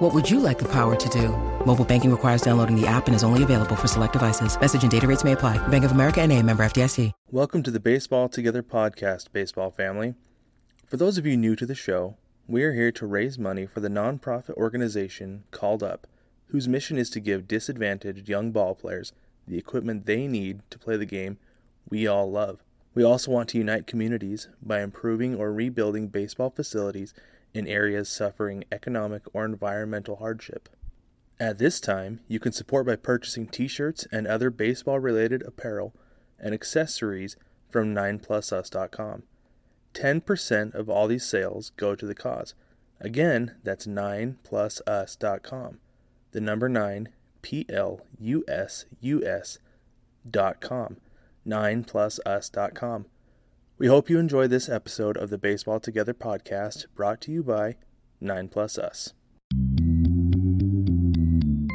What would you like the power to do? Mobile banking requires downloading the app and is only available for select devices. Message and data rates may apply. Bank of America and a member FDIC. Welcome to the Baseball Together podcast, baseball family. For those of you new to the show, we are here to raise money for the nonprofit organization Called Up, whose mission is to give disadvantaged young ball players the equipment they need to play the game we all love. We also want to unite communities by improving or rebuilding baseball facilities in areas suffering economic or environmental hardship. At this time, you can support by purchasing t shirts and other baseball related apparel and accessories from 9plusus.com. 10% of all these sales go to the cause. Again, that's 9plusus.com. The number 9, P L U S U S dot com. 9plusus.com. We hope you enjoy this episode of the Baseball Together podcast brought to you by 9 Plus Us.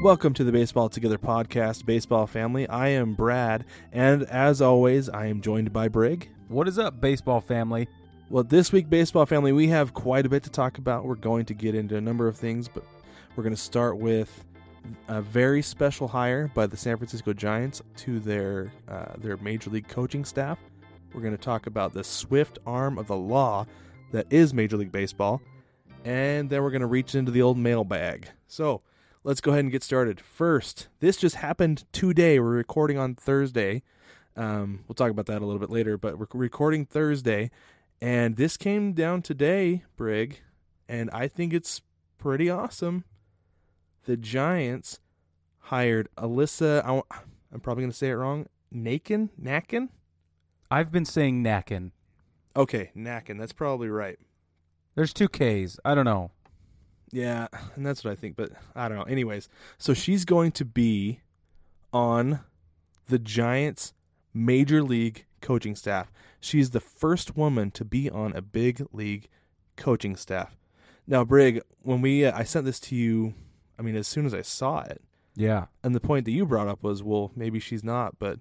Welcome to the Baseball Together podcast, baseball family. I am Brad, and as always, I am joined by Brig. What is up, baseball family? Well, this week, baseball family, we have quite a bit to talk about. We're going to get into a number of things, but we're going to start with a very special hire by the San Francisco Giants to their uh, their major league coaching staff. We're going to talk about the swift arm of the law that is Major League Baseball, and then we're going to reach into the old mailbag. So let's go ahead and get started. First, this just happened today. We're recording on Thursday. Um, we'll talk about that a little bit later, but we're recording Thursday, and this came down today, Brig, and I think it's pretty awesome. The Giants hired Alyssa. I'm probably going to say it wrong. Nakken, Nakken. I've been saying Nakken. Okay, Nakken. That's probably right. There's two K's. I don't know. Yeah, and that's what I think, but I don't know. Anyways, so she's going to be on the Giants major league coaching staff. She's the first woman to be on a big league coaching staff. Now, Brig, when we uh, I sent this to you, I mean, as soon as I saw it, yeah. And the point that you brought up was, well, maybe she's not, but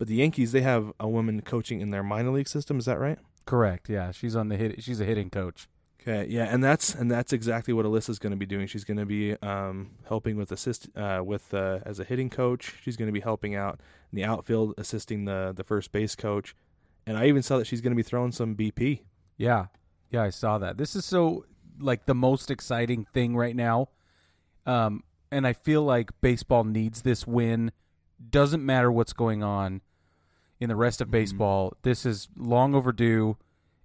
but the Yankees they have a woman coaching in their minor league system. Is that right? Correct. Yeah, she's on the hit. She's a hitting coach. Okay, yeah, and that's and that's exactly what Alyssa's going to be doing. She's going to be um, helping with assist uh, with uh, as a hitting coach. She's going to be helping out in the outfield, assisting the the first base coach, and I even saw that she's going to be throwing some BP. Yeah, yeah, I saw that. This is so like the most exciting thing right now, um, and I feel like baseball needs this win. Doesn't matter what's going on in the rest of mm-hmm. baseball. This is long overdue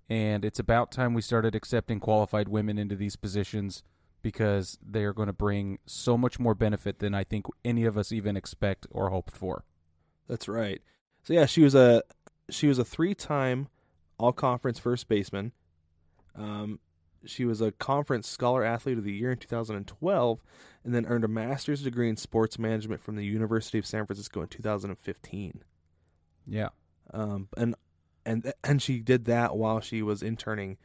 and it's about time we started accepting qualified women into these positions because they are going to bring so much more benefit than I think any of us even expect or hoped for. That's right. So yeah, she was a she was a three-time all-conference first baseman. Um, she was a conference scholar athlete of the year in 2012 and then earned a master's degree in sports management from the University of San Francisco in 2015. Yeah. Um, and and and she did that while she was interning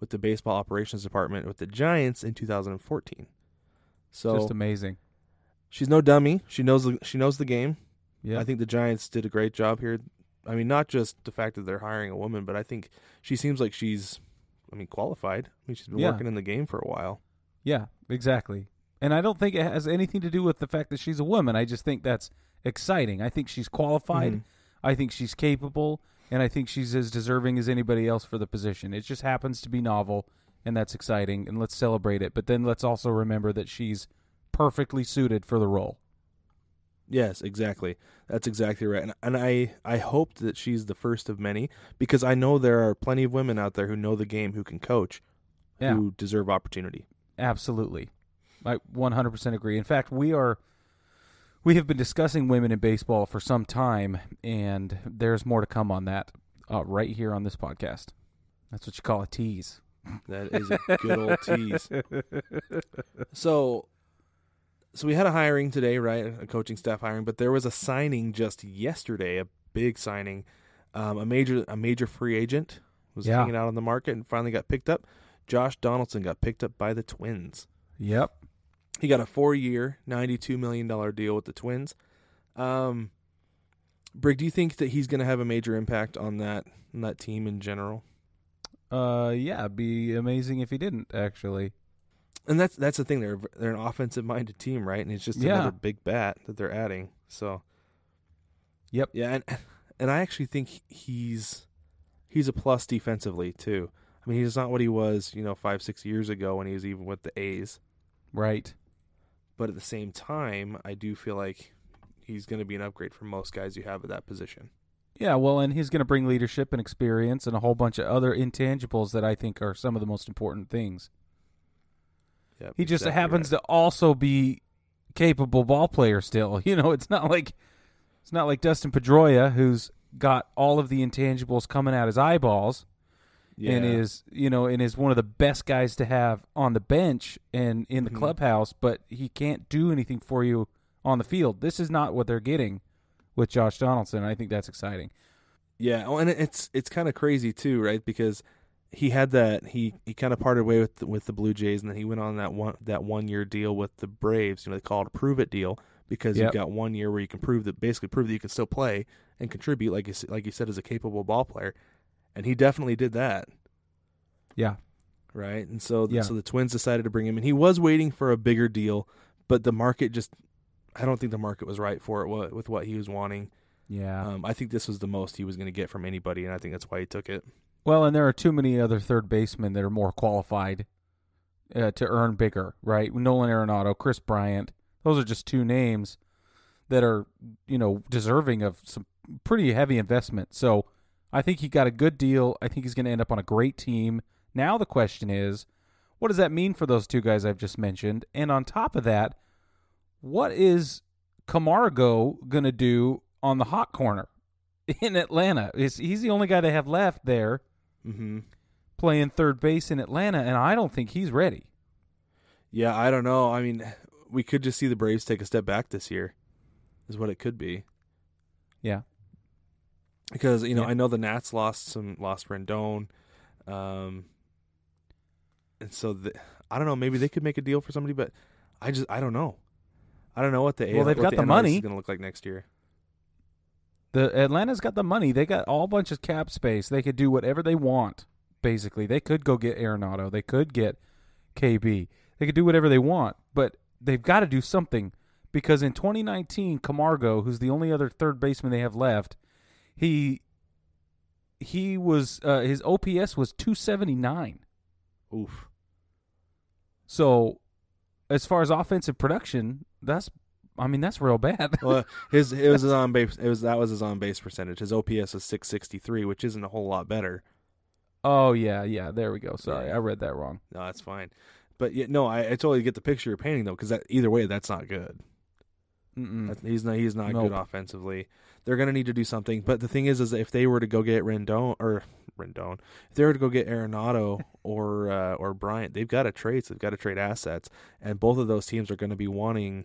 with the baseball operations department with the Giants in 2014. So just amazing. She's no dummy. She knows the, she knows the game. Yeah, I think the Giants did a great job here. I mean, not just the fact that they're hiring a woman, but I think she seems like she's, I mean, qualified. I mean, she's been yeah. working in the game for a while. Yeah, exactly. And I don't think it has anything to do with the fact that she's a woman. I just think that's exciting. I think she's qualified. Mm-hmm. I think she's capable and I think she's as deserving as anybody else for the position. It just happens to be novel, and that's exciting, and let's celebrate it. But then let's also remember that she's perfectly suited for the role. Yes, exactly. That's exactly right. And, and I, I hope that she's the first of many because I know there are plenty of women out there who know the game, who can coach, yeah. who deserve opportunity. Absolutely. I 100% agree. In fact, we are we have been discussing women in baseball for some time, and there's more to come on that uh, right here on this podcast. That's what you call a tease. That is a good old tease. So, so we had a hiring today, right? A coaching staff hiring, but there was a signing just yesterday, a big signing. Um, a major a major free agent was Yeah. hanging out on the market and finally got picked up. Josh Donaldson got picked up by the Twins. Yep. He got a four year, ninety two million dollar deal with the Twins. Um, Brig, do you think that he's going to have a major impact on that on that team in general? Uh, yeah, it'd be amazing if he didn't actually. And that's that's the thing. They're they're an offensive minded team, right? And it's just Yeah. another big bat that they're adding. So Yep. yeah, and and I actually think he's he's a plus defensively too. I mean, he's not what he was, you know, five six years ago when he was even with the A's. Right. But at the same time, I do feel like he's going to be an upgrade for most guys you have at that position. Yeah, well, and he's going to bring leadership and experience and a whole bunch of other intangibles that I think are some of the most important things. Yeah, He just happens to also be capable ball player still. You know, it's not like it's not like Dustin Pedroia who's got all of the intangibles coming out his eyeballs and is, you know, and is one of the best guys to have on the bench and in the Mhm. clubhouse, but he can't do anything for you on the field. This is not what they're getting with Josh Donaldson. I think that's exciting. Yeah, oh, and it's it's kind of crazy too, right? Because he had that he he kind of parted way with the, with the Blue Jays, and then he went on that one that one year deal with the Braves. You know, they call it a prove it deal because Yep. you've got one year where you can prove that basically prove that you can still play and contribute, like you like you said, as a capable ball player, and he definitely did that, Yeah. right? And so Yeah. so the Twins decided to bring him, and he was waiting for a bigger deal, but the market just. I don't think the market was right for it with what he was wanting. Yeah. Um, I think this was the most he was going to get from anybody, and I think that's why he took it. Well, and there are too many other third basemen that are more qualified uh, to earn bigger, right? Nolan Arenado, Kris Bryant. Those are just two names that are, you know, deserving of some pretty heavy investment. So I think he got a good deal. I think he's going to end up on a great team. Now the question is, what does that mean for those two guys I've just mentioned? And on top of that, what is Camargo going to do on the hot corner in Atlanta? Is he's the only guy they have left there Mm-hmm. playing third base in Atlanta, and I don't think he's ready. Yeah, I don't know. I mean, we could just see the Braves take a step back this year, is what it could be. Yeah. Because you know, Yeah. I know the Nats lost some lost Rendon, um, and so the, I don't know. Maybe they could make a deal for somebody, but I just I don't know. I don't know what the Well, they've got the the money. is going to look like next year. The Atlanta's got the money. They got all bunch of cap space. They could do whatever they want. Basically, they could go get Arenado. They could get KB. They could do whatever they want, but they've got to do something because in 2019, Camargo, who's the only other third baseman they have left, he he was uh, his OPS was 279. Oof. So, as far as offensive production, that's I mean that's real bad. Well, his it was his on base. It was that was his on base percentage. His OPS is six sixty three, which isn't a whole lot better. oh yeah, yeah. There we go. Sorry, Yeah. I read that wrong. No, that's fine. But yeah, no, I, I totally get the picture you're painting though, because either way, that's not good. He's not he's not Nope. good offensively. They're gonna need to do something. But the thing is, is if they were to go get Rendon or Rendon, if they were to go get Arenado or uh, or Bryant, they've got to trade. So they've got to trade assets, and both of those teams are going to be wanting.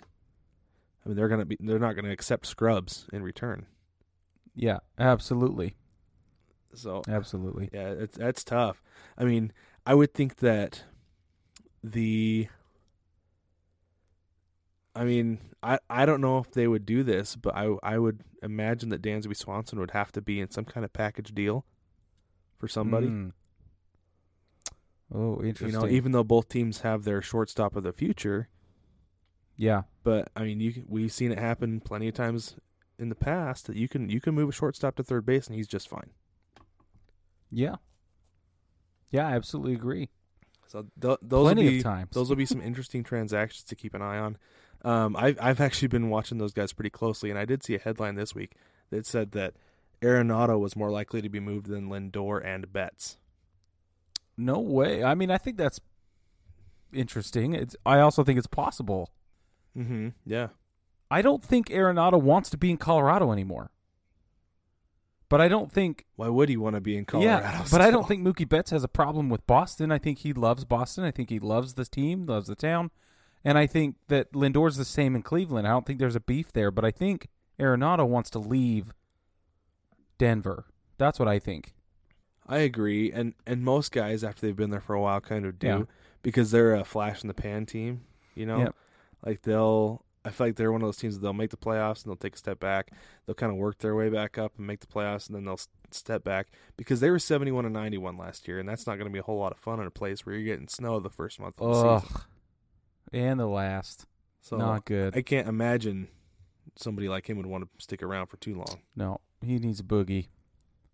I mean, they're gonna be they're not going to accept scrubs in return. Yeah, absolutely, So absolutely. Yeah, it's that's tough. I mean, I would think that the I mean, I I don't know if they would do this, but I I would imagine that Dansby Swanson would have to be in some kind of package deal for somebody. Mm. Oh, You know, even though both teams have their shortstop of the future, yeah, but I mean, you we've seen it happen plenty of times in the past that you can you can move a shortstop to third base and he's just fine. yeah, yeah. I absolutely agree. So th- those Plenty will be, of times. Those will be some interesting transactions to keep an eye on. Um, I've I've actually been watching those guys pretty closely, and I did see a headline this week that said that Arenado was more likely to be moved than Lindor and Betts. No way. I mean, I think that's interesting. It's. I also think it's possible. Mm-hmm. Yeah. I don't think Arenado wants to be in Colorado anymore. But I don't think Why would he want to be in Colorado? Yeah, but I don't think Mookie Betts has a problem with Boston. I think he loves Boston. I think he loves the team, loves the town, and I think that Lindor's the same in Cleveland. I don't think there's a beef there, but I think Arenado wants to leave Denver That's what I think. I agree, and and most guys after they've been there for a while kind of do Yeah. because they're a flash in the pan team. You know, Yep. like they'll. I feel like they're one of those teams that they'll make the playoffs and they'll take a step back. They'll kind of work their way back up and make the playoffs, and then they'll step back because they were seventy-one and ninety-one last year, and that's not going to be a whole lot of fun in a place where you're getting snow the first month of the Ugh. season. And the last. So Not good. I can't imagine somebody like him would want to stick around for too long. no, he needs a boogie.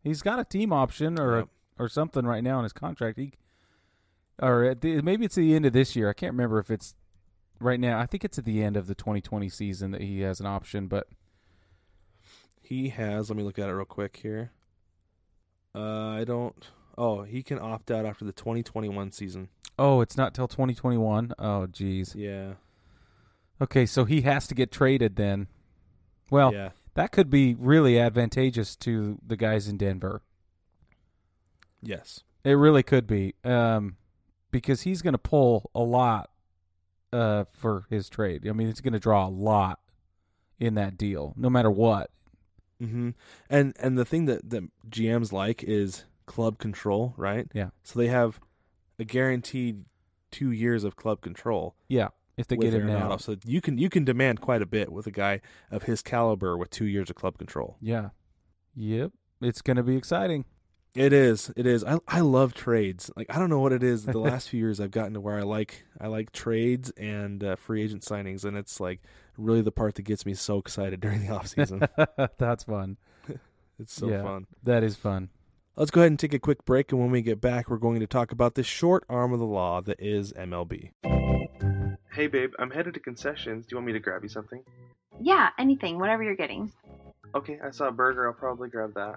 He's got a team option or Yep. a, or something right now in his contract. He or at the, maybe it's the end of this year. I can't remember if it's right now. I think it's at the end of the 2020 season that he has an option, but He has. Let me look at it real quick here. Uh, I don't. Oh, he can opt out after the 2021 season. Oh, it's not till 2021. Oh, geez. Yeah. Okay, so he has to get traded then. Well, yeah. that could be really advantageous to the guys in Denver. Yes. It really could be, um, because he's going to pull a lot uh, for his trade. I mean, it's going to draw a lot in that deal, no matter what. hmm And and the thing that that GMs like is club control, right? Yeah. So they have a guaranteed two years of club control. Yeah, if they get him now. So you can you can demand quite a bit with a guy of his caliber with two years of club control. Yeah. Yep. It's going to be exciting. It is. It is. I I love trades. Like I don't know what it is. The last few years I've gotten to where I like I like trades and uh, free agent signings, and it's like really the part that gets me so excited during the off season. That's fun. it's so Yeah. fun. That is fun. Let's go ahead and take a quick break, and when we get back, we're going to talk about this short arm of the law that is MLB. Hey, babe, I'm headed to concessions. Do you want me to grab you something? Yeah, anything, whatever you're getting. Okay, I saw a burger. I'll probably grab that.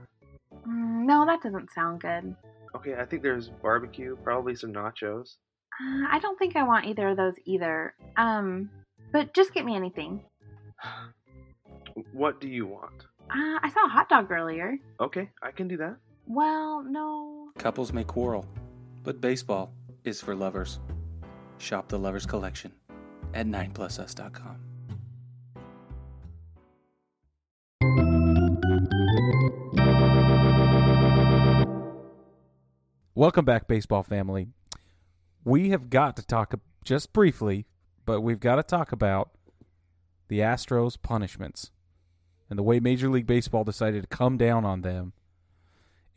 Mm, no, that doesn't sound good. Okay, I think there's barbecue, probably some nachos. Uh, I don't think I want either of those either. Um, but just get me anything. What do you want? Uh, I saw a hot dog earlier. Okay, I can do that. Well, no. Couples may quarrel, but baseball is for lovers. Shop the Lovers Collection at 9plusus.com. Welcome back, baseball family. We have got to talk just briefly, but we've got to talk about the Astros' punishments and the way Major League Baseball decided to come down on them,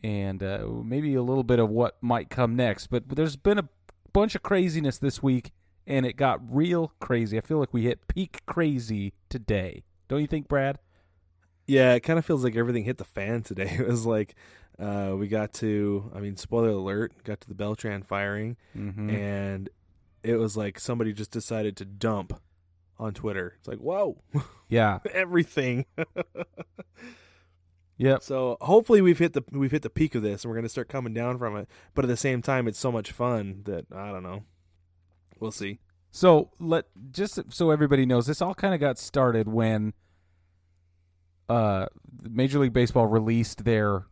and uh, maybe a little bit of what might come next. But there's been a bunch of craziness this week, and it got real crazy. I feel like we hit peak crazy today. Don't you think, Brad? Yeah, it kind of feels like everything hit the fan today. It was like uh, we got to, I mean, spoiler alert, got to the Beltran firing, Mm-hmm. and it was like somebody just decided to dump on Twitter. It's like, whoa, Yeah. everything. Yep. so hopefully we've hit the we've hit the peak of this, and we're gonna start coming down from it. But at the same time, it's so much fun that I don't know. We'll see. So let just so everybody knows, this all kind of got started when uh, Major League Baseball released their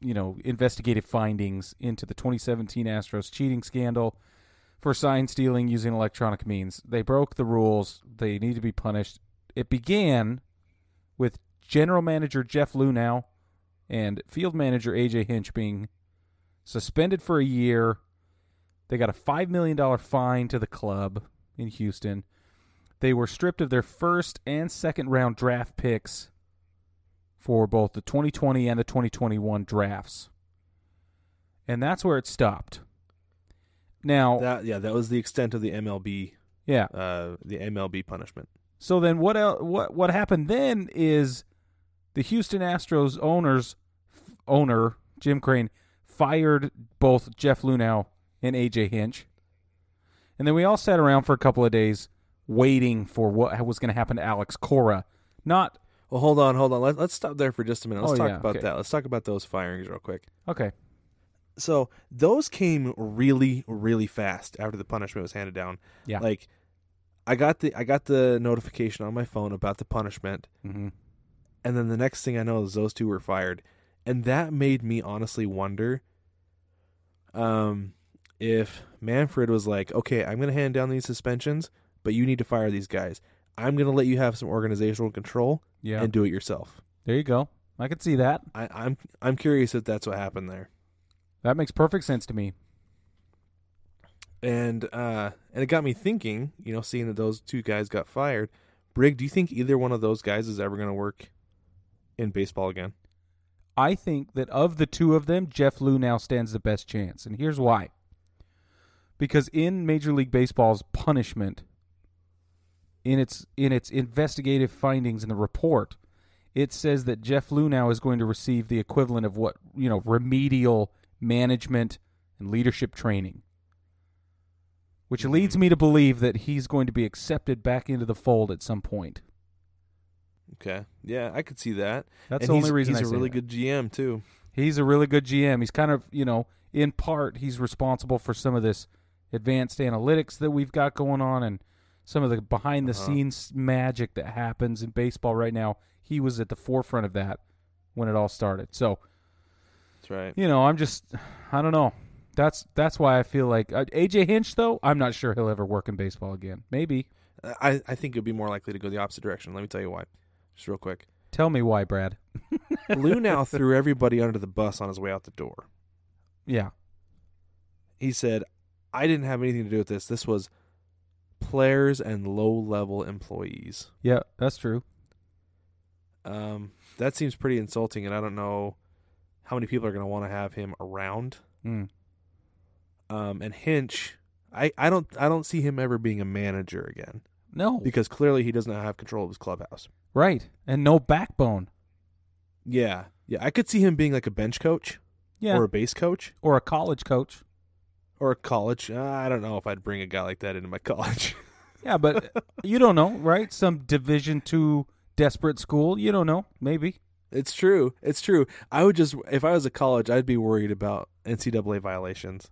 you know investigative findings into the 2017 Astros cheating scandal for sign stealing using electronic means. They broke the rules. They need to be punished. It began with general manager Jeff Luhnow and field manager AJ Hinch being suspended for a year. They got a $5 million fine to the club in Houston. They were stripped of their first and second round draft picks for both the 2020 and the 2021 drafts. And that's where it stopped. Now, That yeah, that was the extent of the MLB yeah. uh, the MLB punishment. So then what el- what what happened then is the Houston Astros owners f- owner Jim Crane fired both Jeff Luhnow and AJ Hinch. And then we all sat around for a couple of days waiting for what was going to happen to Alex Cora. Not Well, hold on, hold on. Let, let's stop there for just a minute. Let's Oh, talk yeah, about okay. that. Let's talk about those firings real quick. okay. So those came really, really fast after the punishment was handed down. Yeah. Like, I got the I got the notification on my phone about the punishment, hmm and then the next thing I know is those two were fired, and that made me honestly wonder, um, if Manfred was like, okay, I'm going to hand down these suspensions, but you need to fire these guys. I'm going to let you have some organizational control Yeah. and do it yourself. there you go. I could see that. I, I'm I'm curious if that's what happened there. That makes perfect sense to me. And uh, and it got me thinking. You know, seeing that those two guys got fired. Brig, do you think either one of those guys is ever going to work in baseball again? I think that of the two of them, Jeff Luhnow stands the best chance, and here's why. Because in Major League Baseball's punishment, in its in its investigative findings in the report, it says that Jeff Lou Luhnow is going to receive the equivalent of what you know remedial management and leadership training, which leads mm-hmm. me to believe that he's going to be accepted back into the fold at some point. Okay, yeah, I could see that. That's and the only reason he's I a really that. good GM too. He's a really good GM. He's kind of, you know, in part, he's responsible for some of this advanced analytics that we've got going on and some of the behind the Uh-huh. scenes magic that happens in baseball right now. He was at the forefront of that when it all started. So, That's right. you know, I'm just, I don't know. That's that's why I feel like uh, AJ Hinch, though. I'm not sure he'll ever work in baseball again. Maybe. I I think it'd be more likely to go the opposite direction. Let me tell you why. Just real quick. Tell me why, Brad. Luhnow threw everybody under the bus on his way out the door. Yeah. He said, "I didn't have anything to do with this. This was players and low-level employees." Yeah, that's true. Um, that seems pretty insulting, and I don't know how many people are going to want to have him around. Mm. Um, and Hinch, I, I don't I don't see him ever being a manager again No. because clearly he doesn't have control of his clubhouse. Right. And no backbone. Yeah, yeah, I could see him being like a bench coach Yeah. or a base coach or a college coach. or a college. Uh, I don't know if I'd bring a guy like that into my college. Yeah, but you don't know, right? Some Division two desperate school. You don't know. Maybe. it's true. It's true. I would just if I was a college, I'd be worried about NCAA violations.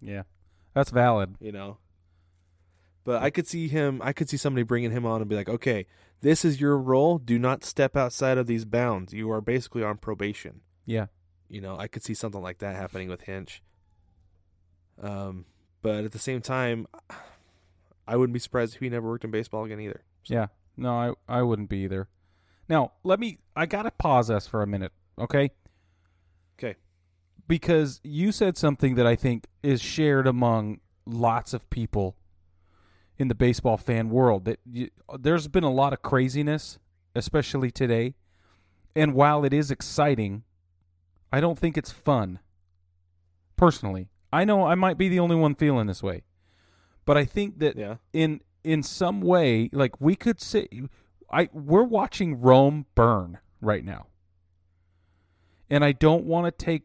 Yeah, that's valid. you know. But I could see him. I could see somebody bringing him on and be like, "Okay, this is your role. Do not step outside of these bounds. You are basically on probation." Yeah. You know, I could see something like that happening with Hinch. Um, but at the same time, I wouldn't be surprised if he never worked in baseball again either. Yeah. No, I I wouldn't be either. Now, let me I got to pause us for a minute, okay? Okay. Because you said something that I think is shared among lots of people in the baseball fan world that you, there's been a lot of craziness, especially today. And while it is exciting, I don't think it's fun. Personally, I know I might be the only one feeling this way. But I think that Yeah. in in some way like we could say I we're watching Rome burn right now. And I don't want to take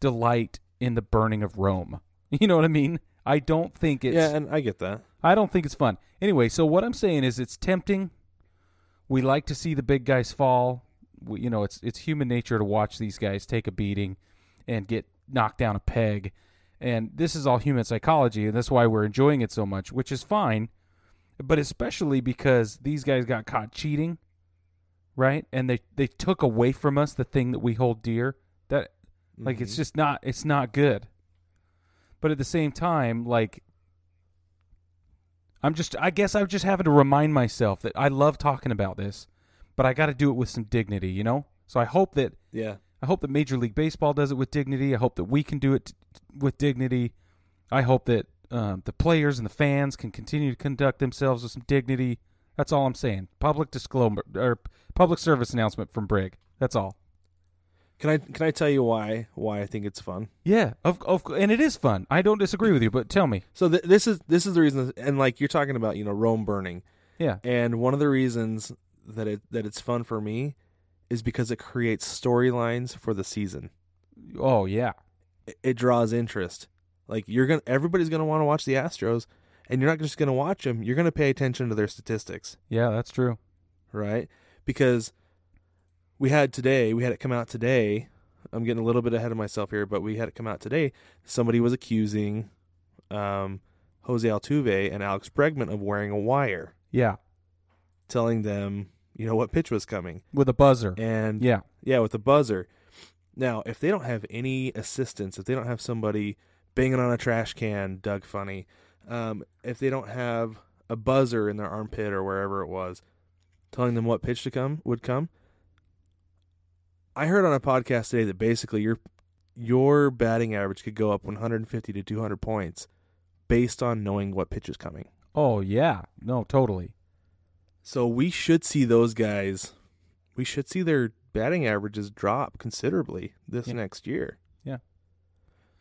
delight in the burning of Rome. You know what I mean? I don't think it's yeah, and I get that. I don't think it's fun. Anyway, so what I'm saying is it's tempting. We like to see the big guys fall. We, you know, it's it's human nature to watch these guys take a beating and get knocked down a peg. And this is all human psychology, and that's why we're enjoying it so much, which is fine. But especially because these guys got caught cheating, right? And they they took away from us the thing that we hold dear. That like it's Mhm. just not it's not good. But at the same time, like I'm just I guess I'm just having to remind myself that I love talking about this, but I got to do it with some dignity, you know? So I hope that yeah. I hope that Major League Baseball does it with dignity. I hope that we can do it t- with dignity. I hope that um, the players and the fans can continue to conduct themselves with some dignity. That's all I'm saying. Public disclosure or public service announcement from Brig. That's all. Can I can I tell you why why I think it's fun? Yeah, of of and it is fun. I don't disagree with you, but tell me. So th- this is this is the reason, and like you're talking about, you know, Rome burning. Yeah. And one of the reasons that it that it's fun for me is because it creates storylines for the season. Oh yeah. It, it draws interest. Like you're gonna, everybody's gonna want to watch the Astros, and you're not just gonna watch them. You're gonna pay attention to their statistics, Yeah, that's true. right? Because we had today, we had it come out today. I'm getting a little bit ahead of myself here, but we had it come out today. Somebody was accusing um, Jose Altuve and Alex Bregman of wearing a wire. Yeah, telling them, you know, what pitch was coming. with a buzzer. And Yeah. yeah, with a buzzer. Now, if they don't have any assistance, if they don't have somebody banging on a trash can, Doug Funnie, um, if they don't have a buzzer in their armpit or wherever it was, telling them what pitch to come would come, I heard on a podcast today that basically your your batting average could go up 150 to 200 points based on knowing what pitch is coming. Oh yeah, no, totally. So we should see those guys. We should see their batting averages drop considerably this Yeah. next year. Yeah.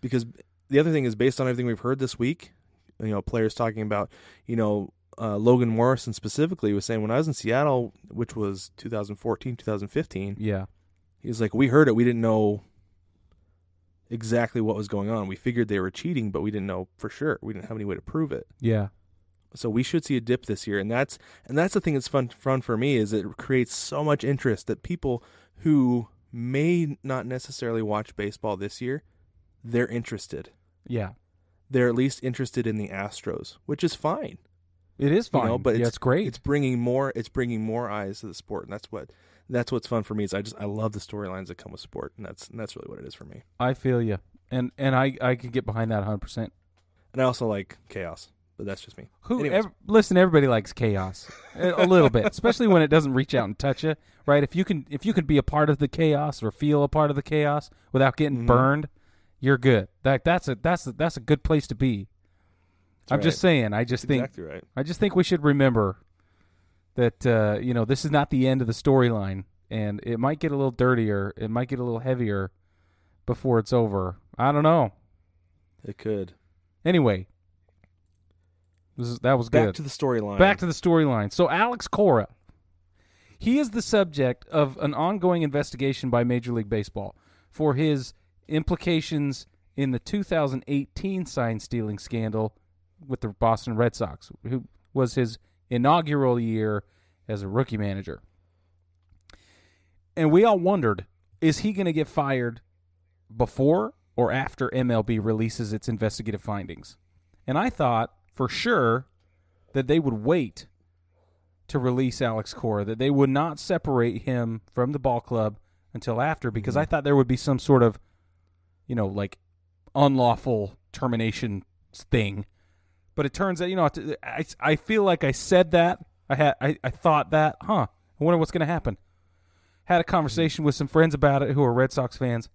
Because the other thing is based on everything we've heard this week, you know, players talking about, you know, uh, Logan Morrison specifically was saying when I was in Seattle, which was 2014, 2015, Yeah, he was like, we heard it, we didn't know exactly what was going on. We figured they were cheating, but we didn't know for sure. We didn't have any way to prove it. yeah, So we should see a dip this year, and that's and that's the thing that's fun fun for me is it creates so much interest that people who may not necessarily watch baseball this year, they're interested. yeah. They're at least interested in the Astros, which is fine. It is You fine, know, but yeah, it's, it's great. It's bringing more. It's bringing more eyes to the sport, and that's what that's what's fun for me. Is I just I love the storylines that come with sport, and that's and that's really what it is for me. I feel you, and and I I can get behind that 100. percent And I also like chaos, but that's just me. Who ev- listen? Everybody likes chaos a, little bit, especially when it doesn't reach out and touch you. Right? If you can, if you can be a part of the chaos or feel a part of the chaos without getting Mhm. burned, you're good. That that's a that's a, that's a good place to be. That's I'm just saying. I just That's think right. I just think we should remember that uh, you know this is not the end of the storyline, and it might get a little dirtier. It might get a little heavier before it's over. I don't know. It could. Anyway, this is, that was good. Back good. to the storyline. Back to the storyline. So Alex Cora, he is the subject of an ongoing investigation by Major League Baseball for his implications in the 2018 sign stealing scandal with the Boston Red Sox, who was his inaugural year as a rookie manager. And we all wondered, is he going to get fired before or after MLB releases its investigative findings? And I thought for sure that they would wait to release Alex Cora, that they would not separate him from the ball club until after, because mm-hmm. I thought there would be some sort of, you know, like unlawful termination thing. But it turns out, you know, I, I feel like I said that. I had I, I thought that, huh? I wonder what's going to happen. Had a conversation with some friends about it who are Red Sox fans,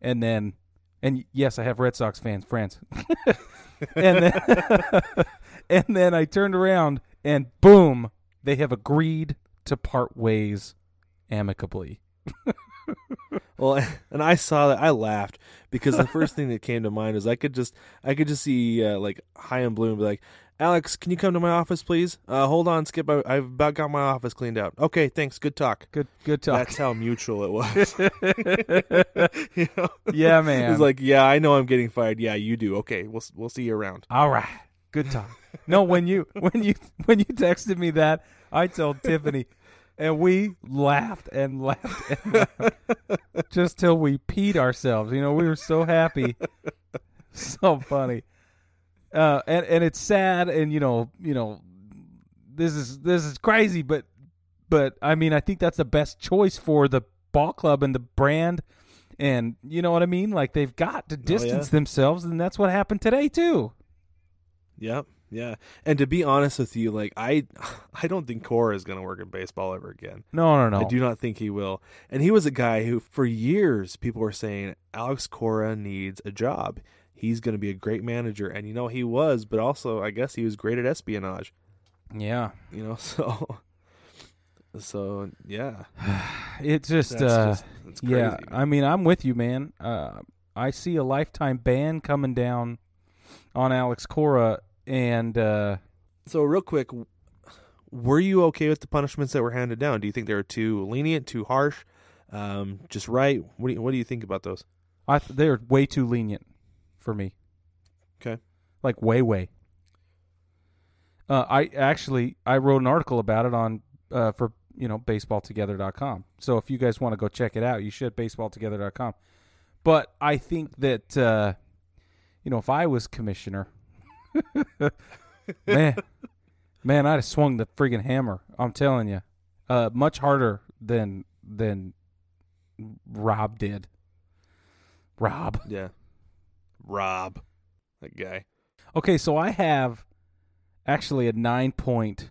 and then, and yes, I have Red Sox fans, friends. and then, and then I turned around and boom, they have agreed to part ways amicably. Well, and I saw that I laughed because the first thing that came to mind was I could just I could just see uh, like Chaim Bloom and be like, Alex, can you come to my office, please? Uh, hold on, Skip. I, I've about got my office cleaned out. Okay, thanks. Good talk. Good, good talk. That's how mutual it was. you know? yeah, man. He's like, yeah, I know I'm getting fired. Yeah, you do. Okay, we'll we'll see you around. All right, good talk. no, when you when you when you texted me that, I told Tiffany, and we laughed and laughed and laughed just till we peed ourselves. You know, we were so happy, so funny. Uh, and and it's sad, and you know, you know, this is this is crazy, but but I mean, I think that's the best choice for the ball club and the brand. And you know what I mean? Like they've got to distance themselves, and that's what happened today too. Yep. Yeah. And to be honest with you, like I I don't think Cora is going to work in baseball ever again. No, no, no. I do not think he will. And he was a guy who, for years, people were saying Alex Cora needs a job. He's going to be a great manager, and you know he was, but also I guess he was great at espionage. Yeah, You know, so so yeah, it just, that's uh, just it's crazy. yeah. I mean, I'm with you, man. Uh, I see a lifetime ban coming down on Alex Cora, and uh, So real quick, were you okay with the punishments that were handed down? Do you think they were too lenient, too harsh, um, just right? What do you, what do you think about those? I th- they're way too lenient for me. Okay. like way, way. Uh, I actually I wrote an article about it on uh, for you know baseballtogether.com. So if you guys want to go check it out, you should baseballtogether.com. But I think that uh, you know if I was commissioner, man, man, I'd have swung the freaking hammer. I'm telling you, uh, much harder than than Rob did. Rob. Yeah, Rob, that guy. Okay, so I have actually a nine point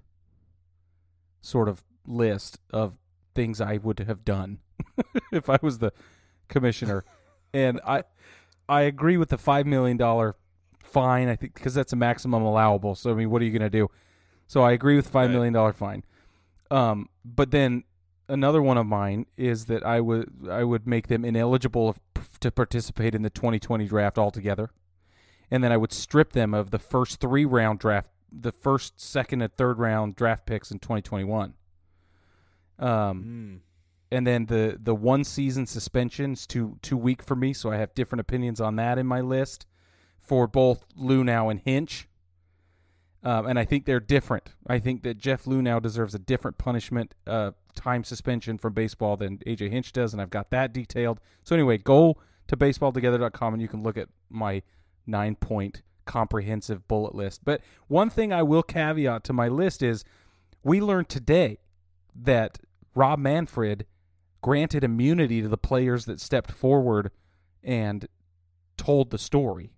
sort of list of things I would have done if I was the commissioner. and I I agree with the five million dollar fine. I think because that's a maximum allowable. So I mean, what are you going to do? So I agree with five Right. million dollar fine. Um, but then another one of mine is that I would I would make them ineligible to participate in the 2020 draft altogether, and then I would strip them of the first three round draft, the first, second, and third round draft picks in 2021. Um, Mm. and then the the one season suspensions too too weak for me, so I have different opinions on that in my list for both Luhnow and Hinch. Um, and I think they're different. I think that Jeff Luhnow deserves a different punishment, uh, time suspension from baseball than AJ Hinch does, and I've got that detailed. So anyway, go to baseballtogether.com and you can look at my nine point comprehensive bullet list. But one thing I will caveat to my list is we learned today that Rob Manfred granted immunity to the players that stepped forward and told the story.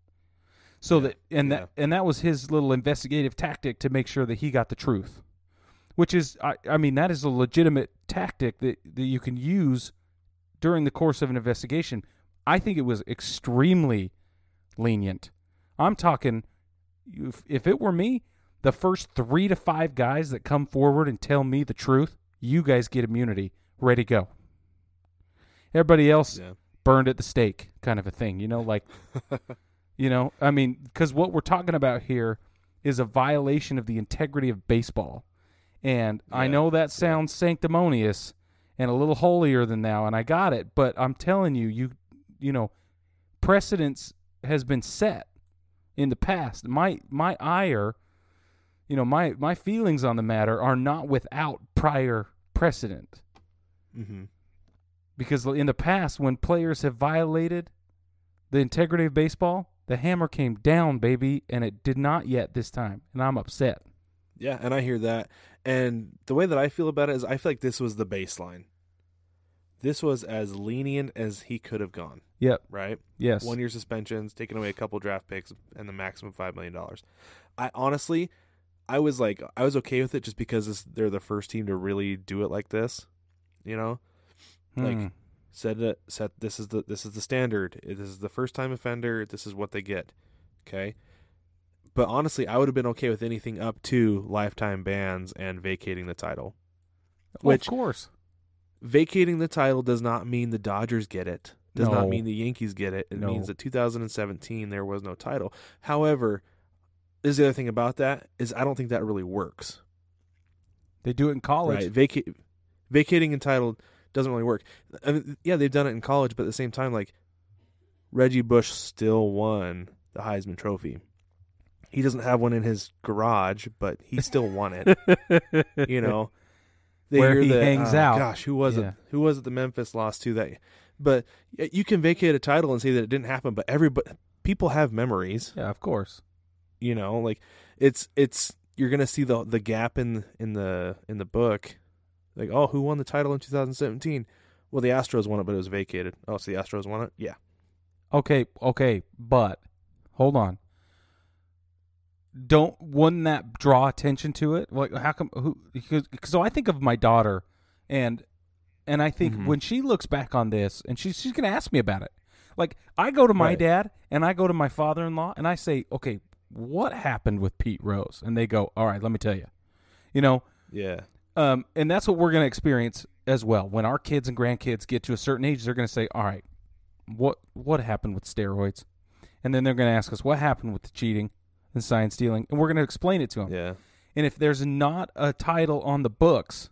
So Yeah, that and yeah. that and that was his little investigative tactic to make sure that he got the truth. Which is I, I mean that is a legitimate tactic that, that you can use during the course of an investigation. I think it was extremely lenient. I'm talking if, if it were me, the first 3 to 5 guys that come forward and tell me the truth, you guys get immunity. Ready to go. Everybody else Yeah. burned at the stake kind of a thing, you know, like you know, I mean, because what we're talking about here is a violation of the integrity of baseball. And I know that sounds sanctimonious and a little holier than thou, and I got it, but I'm telling you, you you know, precedence has been set in the past. My my ire, you know, my my feelings on the matter are not without prior precedent Mm-hmm. because in the past when players have violated the integrity of baseball the hammer came down baby and it did not yet this time and i'm upset Yeah, and I hear that. And the way that I feel about it is I feel like this was the baseline. This was as lenient as he could have gone, yep right? yes One year suspensions, taking away a couple draft picks, and the maximum $5 million. I honestly, I was like, I was okay with it just because this, they're the first team to really do it like this, you know? like, hmm. Hmm. said set this is the this is the standard. This is the first time offender. This is what they get. Okay. But honestly, I would have been okay with anything up to lifetime bans and vacating the title. Well, which- of course Vacating the title does not mean the Dodgers get it. Does No. not mean the Yankees get it. It No. means that 2017 there was no title. However, this is the other thing about that is I don't think that really works. they do it in college Right. Vaca- vacating entitled doesn't really work. I mean, yeah, they've done it in college, but at the same time, like Reggie Bush still won the Heisman Trophy. He doesn't have one in his garage, but he still won it. you know, Where hear he that, hangs uh, out. Gosh, who was Yeah. it? Who was it? The Memphis lost to that. But you can vacate a title and say that it didn't happen. But everybody, people have memories yeah of course you know like it's it's you're gonna see the the gap in in the in the book like oh who won the title in 2017 well the astros won it but it was vacated. Oh so the astros won it? Yeah. Okay okay but hold on. Don't wouldn't that draw attention to it? Like how come who because so i think of my daughter and and i think Mhm. when she looks back on this and she, she's gonna ask me about it. Like i go to my Right. dad and i go to my father-in-law and i say okay what happened with pete rose? And they go all right let me tell you you know? Yeah um, and that's what we're going to experience as well. When our kids and grandkids get to a certain age, they're going to say, "All right, what what happened with steroids?" And then they're going to ask us, "What happened with the cheating and sign stealing?" And we're going to explain it to them. yeah And if there's not a title on the books,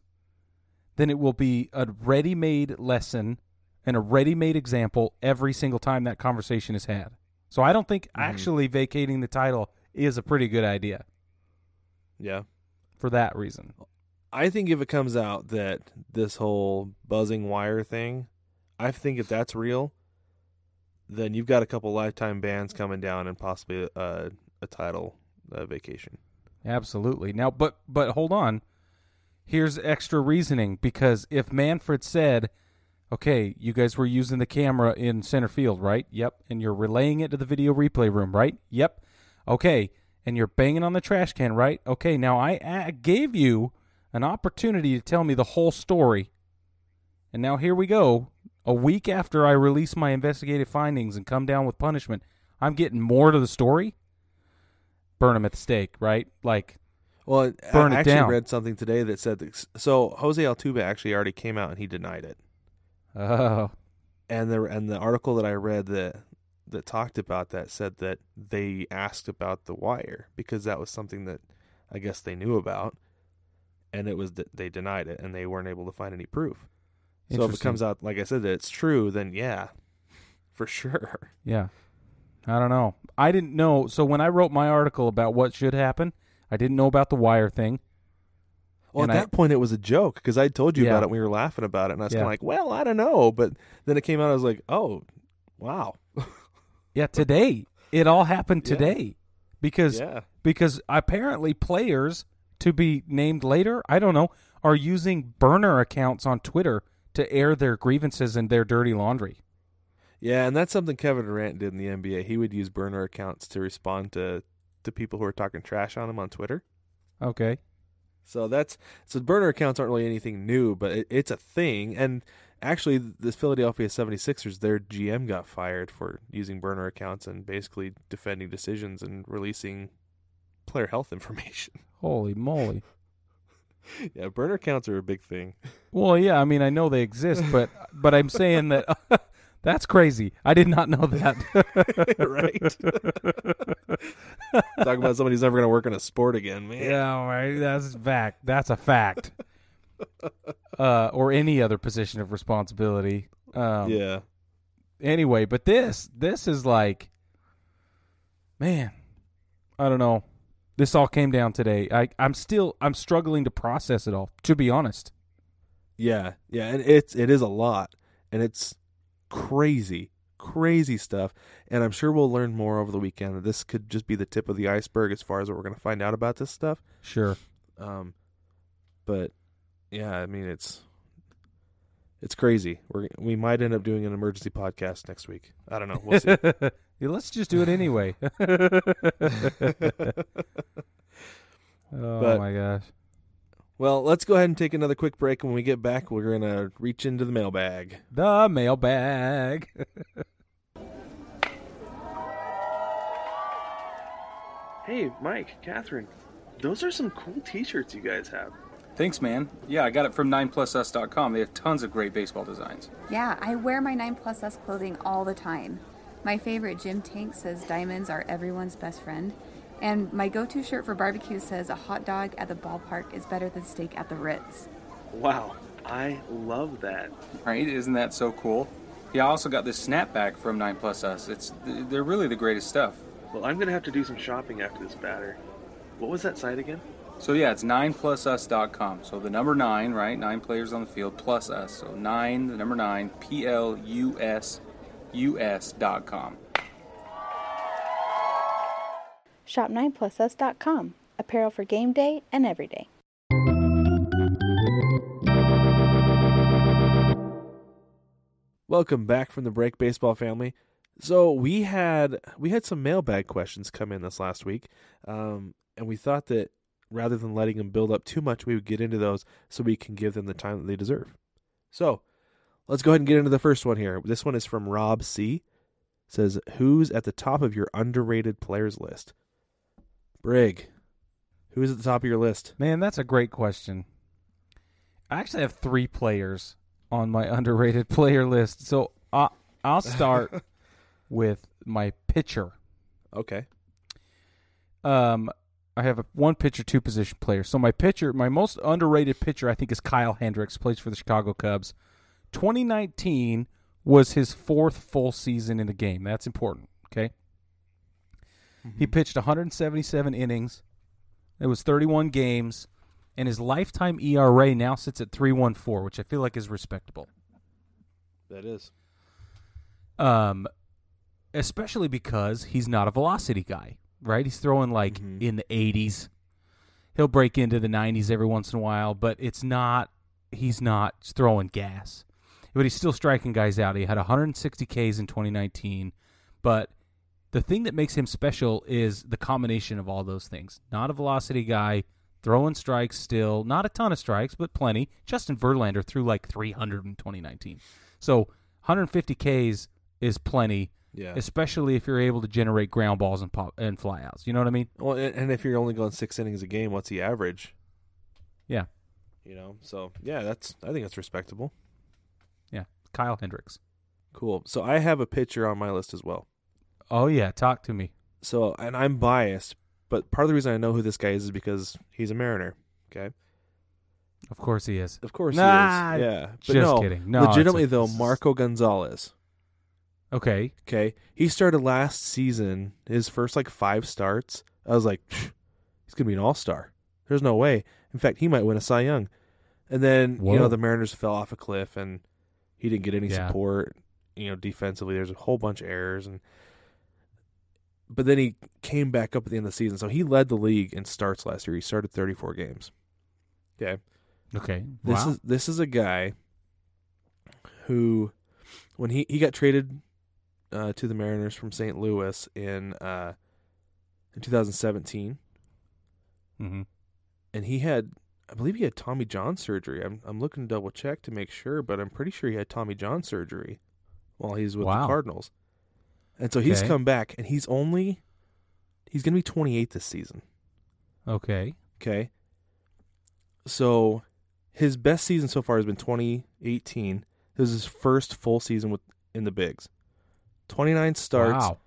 then it will be a ready-made lesson and a ready-made example every single time that conversation is had. So I don't think Mhm. actually vacating the title is a pretty good idea yeah for that reason. I think if it comes out that this whole buzzing wire thing i think if that's real then you've got a couple lifetime bans coming down and possibly a, a title uh, vacation Absolutely. Now, but but hold on. Here's extra reasoning because if Manfred said, "Okay, you guys were using the camera in center field, right? Yep, and you're relaying it to the video replay room, right? Yep. Okay, and you're banging on the trash can, right? Okay, now I, I gave you an opportunity to tell me the whole story. And now here we go. A week after I release my investigative findings and come down with punishment, I'm getting more to the story. Burn him at the stake, right? Like, Well, Burn I it actually down. read something today that said that, so Jose Altuve actually already came out and he denied it. oh, And the and the article that I read that that talked about that said that they asked about the wire because that was something that I guess they knew about, and it was that they denied it and they weren't able to find any proof. So if it comes out like I said that it's true, then yeah, for sure. yeah. I don't know. I didn't know. So when I wrote my article about what should happen, I didn't know about the wire thing. Well, And at I- that point, it was a joke because I told you Yeah. about it. We were laughing about it, and I was Yeah. kind of like, "Well, I don't know," but then it came out. I was like, "Oh, wow, Yeah, today. it all happened Yeah. today. Because yeah, because apparently players to be named later, I don't know, are using burner accounts on Twitter to air their grievances and their dirty laundry. yeah." And that's something Kevin Durant did in the NBA. He would use burner accounts to respond to to people who are talking trash on him on Twitter. Okay. So that's so burner accounts aren't really anything new, but it, it's a thing. And actually, the Philadelphia 76ers, their GM got fired for using burner accounts and basically defending decisions and releasing player health information. Holy moly. yeah, burner accounts are a big thing. Well, yeah, I mean, I know they exist, but but I'm saying that that's crazy. I did not know that. right? Talking about somebody who's never going to work in a sport again, man. yeah, right. That's a fact. That's a fact. Uh, or any other position of responsibility. Um, yeah. anyway, but this this is like man, I don't know. This all came down today. I I'm still I'm struggling to process it all, to be honest. Yeah, yeah, and it's it is a lot, and it's crazy, crazy stuff. And I'm sure we'll learn more over the weekend. This could just be the tip of the iceberg as far as what we're going to find out about this stuff. Sure. Um, but yeah, I mean it's it's crazy. We are we might end up doing an emergency podcast next week. I don't know. We'll see. Yeah, let's just do it anyway. oh But- my gosh. well, let's go ahead and take another quick break. When we get back, we're going to reach into the mailbag. The mailbag. Hey, Mike, Catherine, those are some cool T-shirts you guys have. Thanks, man. Yeah, I got it from 9plusus.com. They have tons of great baseball designs. Yeah, I wear my 9plusus clothing all the time. My favorite gym tank says diamonds are everyone's best friend. And my go to shirt for barbecue says a hot dog at the ballpark is better than steak at the Ritz. Wow, I love that. Right? Isn't that so cool? Yeah, I also got this snapback from 9plusus. It's they're really the greatest stuff. Well, I'm going to have to do some shopping after this batter. What was that site again? So yeah, it's 9plusus.com. So the number 9, right? 9 players on the field plus us. So 9, the number 9, P L U S U S.com. Shop 9plusus.com. Apparel for game day and every day. Welcome back from the break, baseball family. So we had we had some mailbag questions come in this last week, um, and we thought that rather than letting them build up too much, we would get into those so we can give them the time that they deserve. So let's go ahead and get into the first one here. This one is from Rob C. Says, "Who's at the top of your underrated players list?" Brig, who's at the top of your list? Man, that's a great question. I actually have three players on my underrated player list. So I, I'll start with my pitcher. Okay. Um, I have a one pitcher, two position player. So my pitcher, my most underrated pitcher, I think, is Kyle Hendricks. Plays for the Chicago Cubs. 2019 was his fourth full season in the game. That's important. Okay. He pitched 177 innings. It was 31 games, and his lifetime ERA now sits at 3.14, which I feel like is respectable. That is. Um, especially because he's not a velocity guy, right? He's throwing like Mhm. in the 80s. He'll break into the 90s every once in a while, but it's not. He's not throwing gas, but he's still striking guys out. He had 160 Ks in 2019, but the thing that makes him special is the combination of all those things. Not a velocity guy, throwing strikes still, not a ton of strikes, but plenty. Justin Verlander threw like 300 in 2019. So 150 Ks is plenty, Yeah. especially if you're able to generate ground balls and pop and flyouts. You know what I mean? Well, and if you're only going six innings a game, what's the average? Yeah. You know, so yeah, that's I think that's respectable. Kyle Hendricks. Cool. So I have a pitcher on my list as well. Oh yeah, talk to me. So and I'm biased, but part of the reason I know who this guy is is because he's a Mariner. Okay. Of course he is. Of course Nah, he is. Yeah. But just no, kidding. No, legitimately a- though, Marco Gonzalez. Okay. Okay. He started last season, his first like five starts. I was like, "Phew, he's going to be an all star. There's no way. In fact, he might win a Cy Young. And then, you know, the Mariners fell off a cliff and he didn't get any Yeah. support, you know, defensively. There's a whole bunch of errors. and But then he came back up at the end of the season. So he led the league in starts last year. He started 34 games. Okay. Okay. This wow. is this is a guy who, when he he got traded uh, to the Mariners from St. Louis in uh, in 2017, mm-hmm. and he had I believe he had Tommy John surgery. I'm I'm looking to double check to make sure, but I'm pretty sure he had Tommy John surgery while he's with Wow. the Cardinals, and so he's Okay. come back, and he's only he's going to be 28 this season. Okay. Okay. So his best season so far has been 2018. This is his first full season with in the bigs. 29 starts, Wow.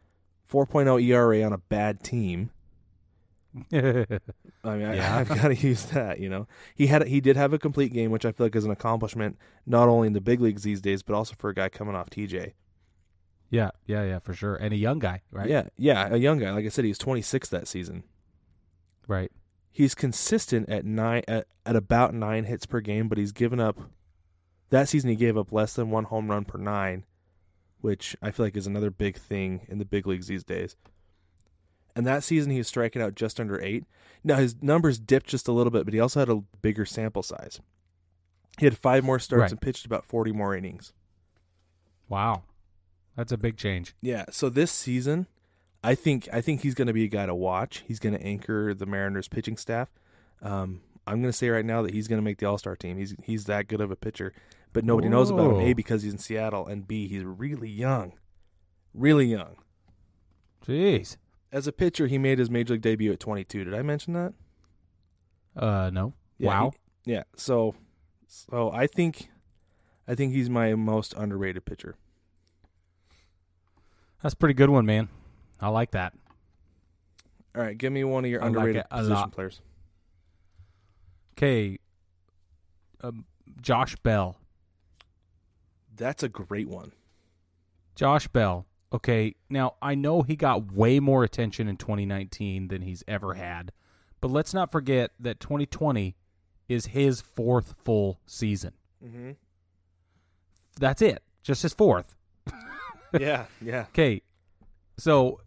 4.0 ERA on a bad team. I mean, Yeah. I, I've got to use that. You know, he had he did have a complete game, which I feel like is an accomplishment not only in the big leagues these days, but also for a guy coming off TJ. yeah. Yeah. Yeah. For sure. And a young guy, right? Yeah, yeah, a young guy. Like I said, he was 26 that season. Right. he's consistent at nine at, at about nine hits per game, but he's given up that season he gave up less than one home run per nine, which I feel like is another big thing in the big leagues these days. And that season he was striking out just under eight. Now his numbers dipped just a little bit, but he also had a bigger sample size. He had five more starts Right. and pitched about forty more innings. Wow. That's a big change. Yeah, so this season, I think I think he's going to be a guy to watch. He's going to anchor the Mariners pitching staff. Um, I'm going to say right now that he's going to make the All Star team. He's he's that good of a pitcher, but nobody knows about him. A because he's in Seattle, and B he's really young, really young. Jeez. As a pitcher, he made his major league debut at 22. Did I mention that? Uh, no. Yeah, wow. he- yeah. So, so I think, I think he's my most underrated pitcher. That's a pretty good one, man. I like that. All right, give me one of your I underrated a position lot. players. Okay. Um, Josh Bell. That's a great one. Josh Bell. Okay, now I know he got way more attention in 2019 than he's ever had, but let's not forget that 2020 is his fourth full season. Mm-hmm. That's it, just his fourth. yeah, yeah. Okay, so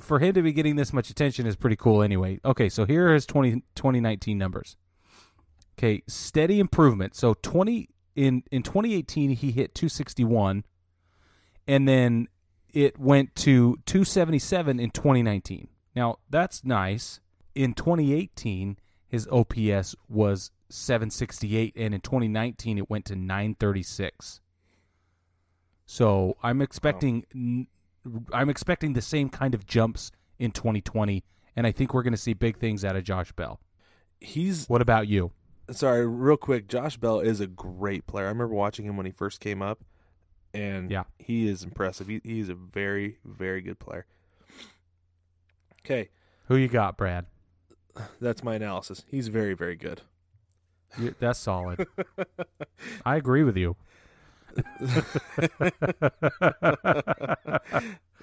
for him to be getting this much attention is pretty cool anyway. Okay, so here are his 20, 2019 numbers. Okay, steady improvement. So 20 in in 2018 he hit 261 and then it went to 277 in 2019. Now, that's nice. In 2018 his OPS was 768 and in 2019 it went to 936. So, I'm expecting n I'm expecting the same kind of jumps in 2020 and I think we're going to see big things out of Josh Bell. He's What about you? sorry, real quick. Josh Bell is a great player. I remember watching him when he first came up, and Yeah. he is impressive. He, he's a very, very good player. Okay, Who you got, Brad? that's my analysis. He's very, very good. You- That's solid. I agree with you.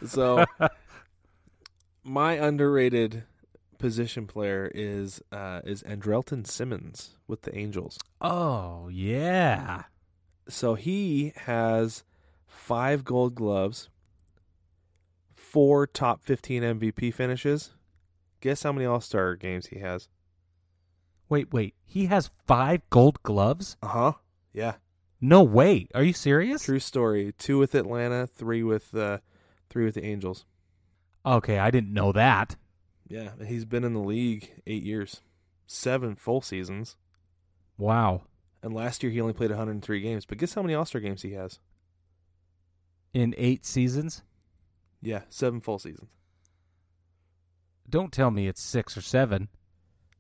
So, my underrated position player is uh, is Andrelton Simmons with the Angels. Oh, yeah. So he has five Gold Gloves, four top fifteen MVP finishes. Guess how many All Star games he has? Wait, wait. He has five gold gloves? Uh huh. Yeah. No way. Are you serious? True story. Two with Atlanta, three with uh, three with the Angels. Okay, I didn't know that. Yeah, he's been in the league eight years. seven full seasons. Wow. And last year he only played 103 games. But guess how many All Star games he has? In eight seasons? Yeah, seven full seasons. Don't tell me it's six or seven.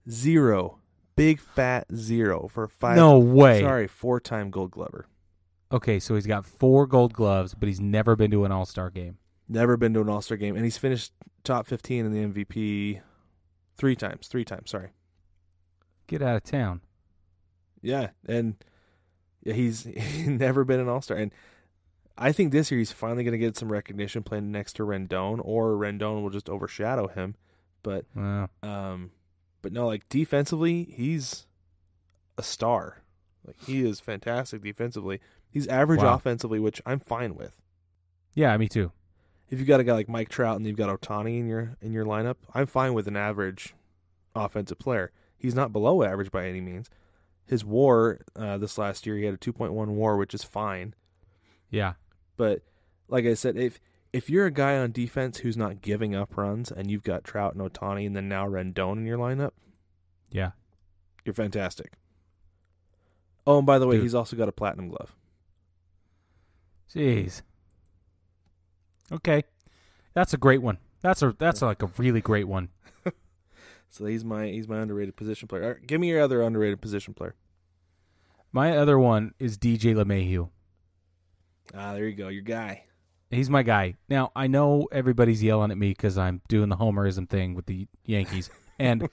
Zero. Big fat zero for five. No way. Sorry, four time Gold Glover. Okay, so he's got four gold gloves, but he's never been to an all star game. Never been to an All Star game, and he's finished top 15 in the MVP three times. Three times. Sorry. Get out of town. Yeah, and he's, he's never been an All Star, and I think this year he's finally going to get some recognition playing next to Rendon, or Rendon will just overshadow him. But Wow. um, but no, like defensively, he's a star. Like he is fantastic defensively. He's average Wow. offensively, which I'm fine with. Yeah, me too. If you've got a guy like Mike Trout and you've got Ohtani in your in your lineup, I'm fine with an average offensive player. He's not below average by any means. His WAR uh, this last year, he had a 2.1 WAR, which is fine. Yeah. But like I said, if if you're a guy on defense who's not giving up runs, and you've got Trout and Ohtani, and then now Rendon in your lineup, Yeah. you're fantastic. Oh, and by the way, Dude. he's also got a platinum glove. Jeez. Okay. That's a great one. That's a that's like a really great one. So he's my he's my underrated position player. All right, give me your other underrated position player. My other one is DJ LeMahieu. Ah, there you go, your guy. He's my guy. Now I know everybody's yelling at me because I'm doing the homerism thing with the Yankees, and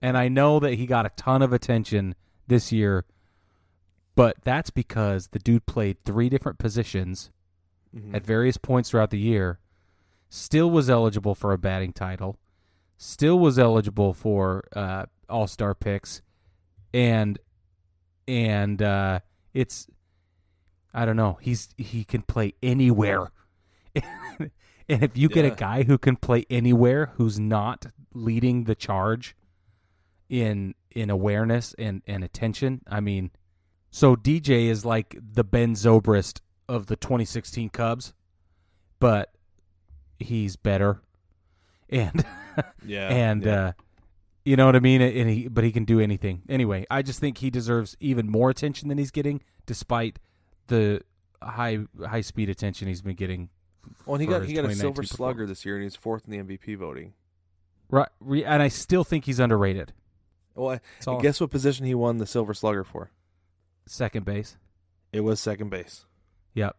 and I know that he got a ton of attention this year, but that's because the dude played three different positions Mhm. at various points throughout the year, still was eligible for a batting title, still was eligible for uh, All Star picks, and and uh, it's I don't know. He's he can play anywhere, and if you get a guy who can play anywhere, who's not leading the charge in in awareness and and attention, I mean, so DJ is like the Ben Zobrist of the 2016 Cubs, but he's better, and Yeah, and yeah. uh, you know what I mean. And he, but he can do anything. Anyway, I just think he deserves even more attention than he's getting, despite the high high speed attention he's been getting. Well, he got he got a silver slugger this year, and he's fourth in the MVP voting. Right, and I still think he's underrated. Well, I, guess what position he won the silver slugger for? Second base. It was second base. Yep.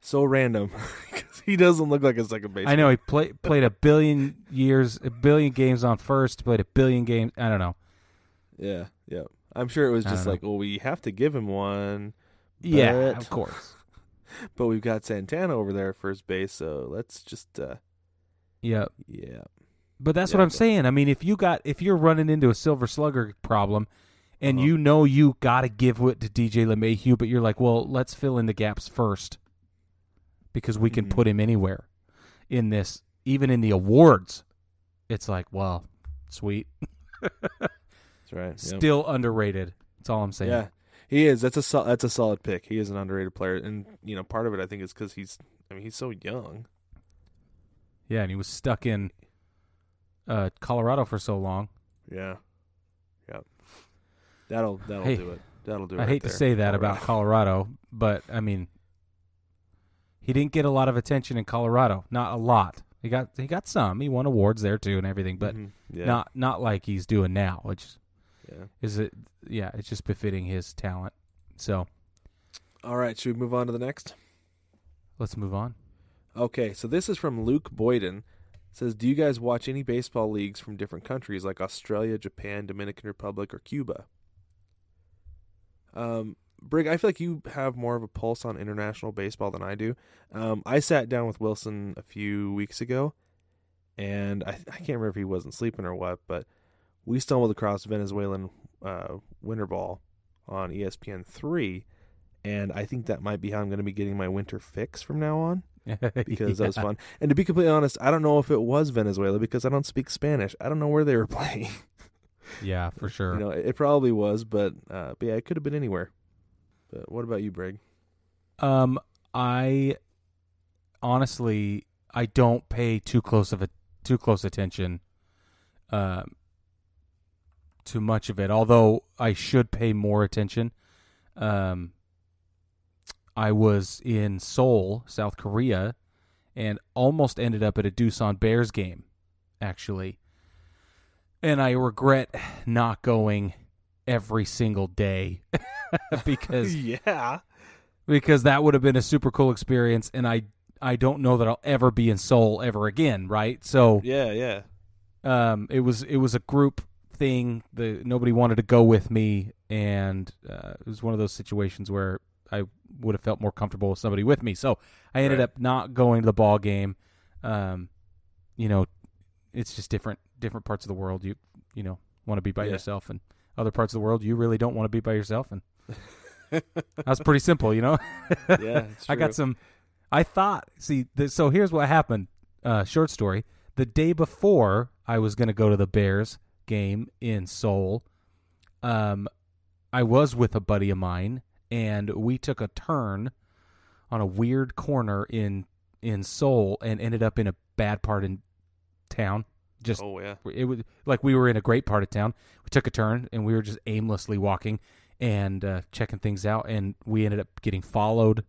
So random because he doesn't look like a second base. I know he played played a billion years, a billion games on first, played a billion games. I don't know. Yeah, yeah. I'm sure it was just don't know. like, well, we have to give him one, Yeah, But- of course. but we've got Santana over there at first base, so let's just, uh Yep. yeah, But that's Yeah, what I'm but- saying. I mean, if you got if you're running into a silver slugger problem, and Uh-huh. you know you got to give it to DJ LeMahieu, but you're like, well, let's fill in the gaps first because we can Mhm. put him anywhere in this, even in the awards. It's like, well, sweet, that's right. Yep. still underrated. That's all I'm saying. Yeah, he is. That's a that's a solid pick. He is an underrated player, and you know, part of it I think is because he's. I mean, he's so young. yeah, and he was stuck in uh, Colorado for so long. Yeah, yep. That'll that'll Hey, do it. That'll do it. I right hate to say that about Colorado. Colorado, but I mean, he didn't get a lot of attention in Colorado. Not a lot. He got he got some. He won awards there too and everything, but Mhm. yeah, not not like he's doing now. Which yeah. is it? Yeah, it's just befitting his talent. So All right, should we move on to the next? let's move on. Okay, so this is from Luke Boyden. It says, "Do you guys watch any baseball leagues from different countries like Australia, Japan, Dominican Republic, or Cuba?" Um, Brig, I feel like you have more of a pulse on international baseball than I do. Um, I sat down with Wilson a few weeks ago, and I, I can't remember if he wasn't sleeping or what, but we stumbled across Venezuelan uh, winter ball on ESPN three, and I think that might be how I'm going to be getting my winter fix from now on because that was fun. And to be completely honest, I don't know if it was Venezuela because I don't speak Spanish. I don't know where they were playing. Yeah, for sure. You know, it, it probably was, but uh, but yeah, it could have been anywhere. But what about you, Brig? Um, I honestly I don't pay too close of a too close attention, um, to much of it, although I should pay more attention. Um, I was in Seoul, South Korea, and almost ended up at a Doosan Bears game, actually. And I regret not going every single day because yeah. because that would have been a super cool experience and I I don't know that I'll ever be in Seoul ever again, right? So Yeah, yeah. um, it was it was a group thing. The nobody wanted to go with me, and uh, it was one of those situations where I would have felt more comfortable with somebody with me. So I ended Right. up not going to the ball game. Um, you know, it's just different different parts of the world. You you know want to be by Yeah. yourself, and other parts of the world you really don't want to be by yourself. And that's pretty simple, you know. Yeah, I got some. I thought. See, so here's what happened. Uh, short story. The day before I was going to go to the Bears game in Seoul, um, I was with a buddy of mine, and we took a turn on a weird corner in in Seoul, and ended up in a bad part in town. Just Oh yeah. it was like we were in a great part of town. We took a turn and we were just aimlessly walking and uh, checking things out, and we ended up getting followed.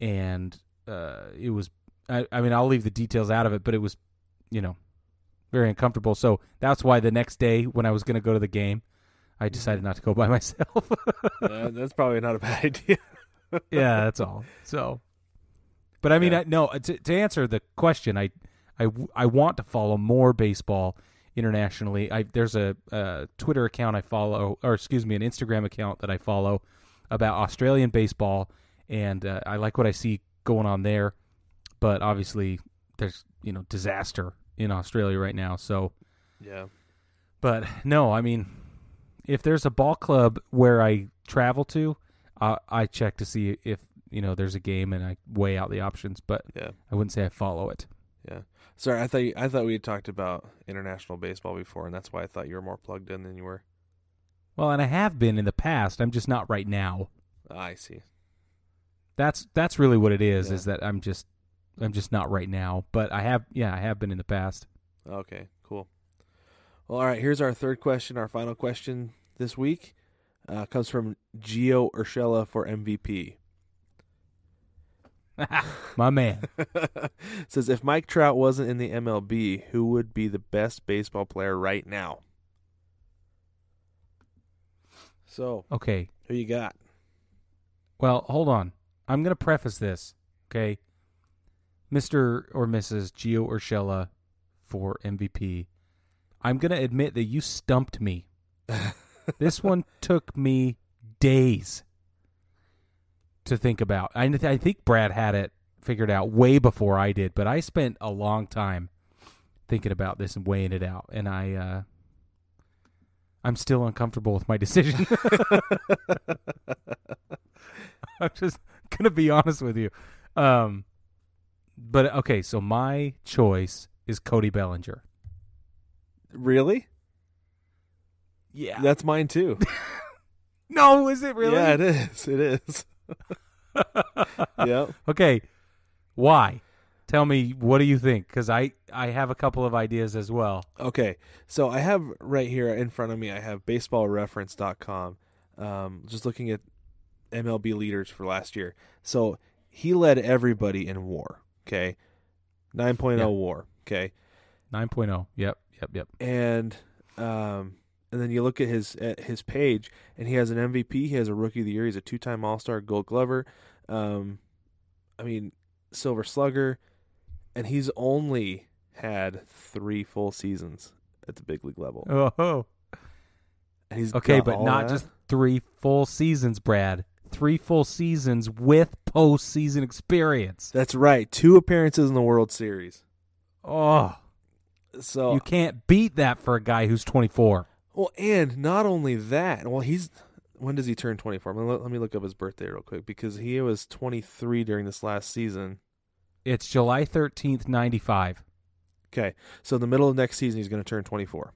And uh, it was, I, I mean, I'll leave the details out of it, but it was, you know, very uncomfortable. So that's why the next day when I was going to go to the game, I decided not to go by myself. Yeah, that's probably not a bad idea. yeah, that's all. So, but I mean, Yeah. I, no. To, to answer the question, I, I, I want to follow more baseball internationally. I there's a, a Twitter account I follow, or excuse me, an Instagram account that I follow about Australian baseball, and uh, I like what I see going on there. But obviously, there's you know disaster in Australia right now. So, Yeah. but no, I mean, if there's a ball club where I travel to, uh, I check to see if you know there's a game and I weigh out the options. But Yeah. I wouldn't say I follow it. Yeah. Sorry, I thought you, I thought we had talked about international baseball before, and that's why I thought you were more plugged in than you were. Well, and I have been in the past. I'm just not right now. I see. That's that's really what it is. Yeah. Is that I'm just I'm just not right now. But I have yeah I have been in the past. Okay, cool. Well, all right. Here's our third question. Our final question this week uh, comes from Gio Urshela for MVP. My man. Says if Mike Trout wasn't in the MLB, who would be the best baseball player right now? So, Okay. who you got? Well, hold on. I'm going to preface this, okay? Mr. or Mrs. Gio Urshela for MVP. I'm going to admit that you stumped me. this one took me days to think about. I, I think Brad had it figured out way before I did, but I spent a long time thinking about this and weighing it out, and I uh, I'm still uncomfortable with my decision. I'm just gonna be honest with you. Um, but okay, so my choice is Cody Bellinger. Really? Yeah. That's mine too. no, is it really? Yeah, it is. It is. yep. Okay, why? Tell me what do you think? Because I I have a couple of ideas as well. Okay, so I have right here in front of me. I have BaseballReference.com. Um, just looking at MLB leaders for last year. So he led everybody in WAR. Okay, 9.0 Yeah. WAR. Okay, 9.0. Yep, yep, yep. and um, and then you look at his at his page, and he has an MVP. He has a Rookie of the Year. He's a two-time All-Star, Gold Glover. Um, I mean, Silver Slugger, and he's only had three full seasons at the big league level. Oh, And he's okay, but not that? just three full seasons, Brad. Three full seasons with postseason experience. That's right. Two appearances in the World Series. Oh, So you can't beat that for a guy who's 24. well, and not only that. Well, he's when does he turn twenty four? Let, let me look up his birthday real quick because he was twenty three during this last season. It's July 13th, 95. Okay, so in the middle of next season, he's going to turn twenty four.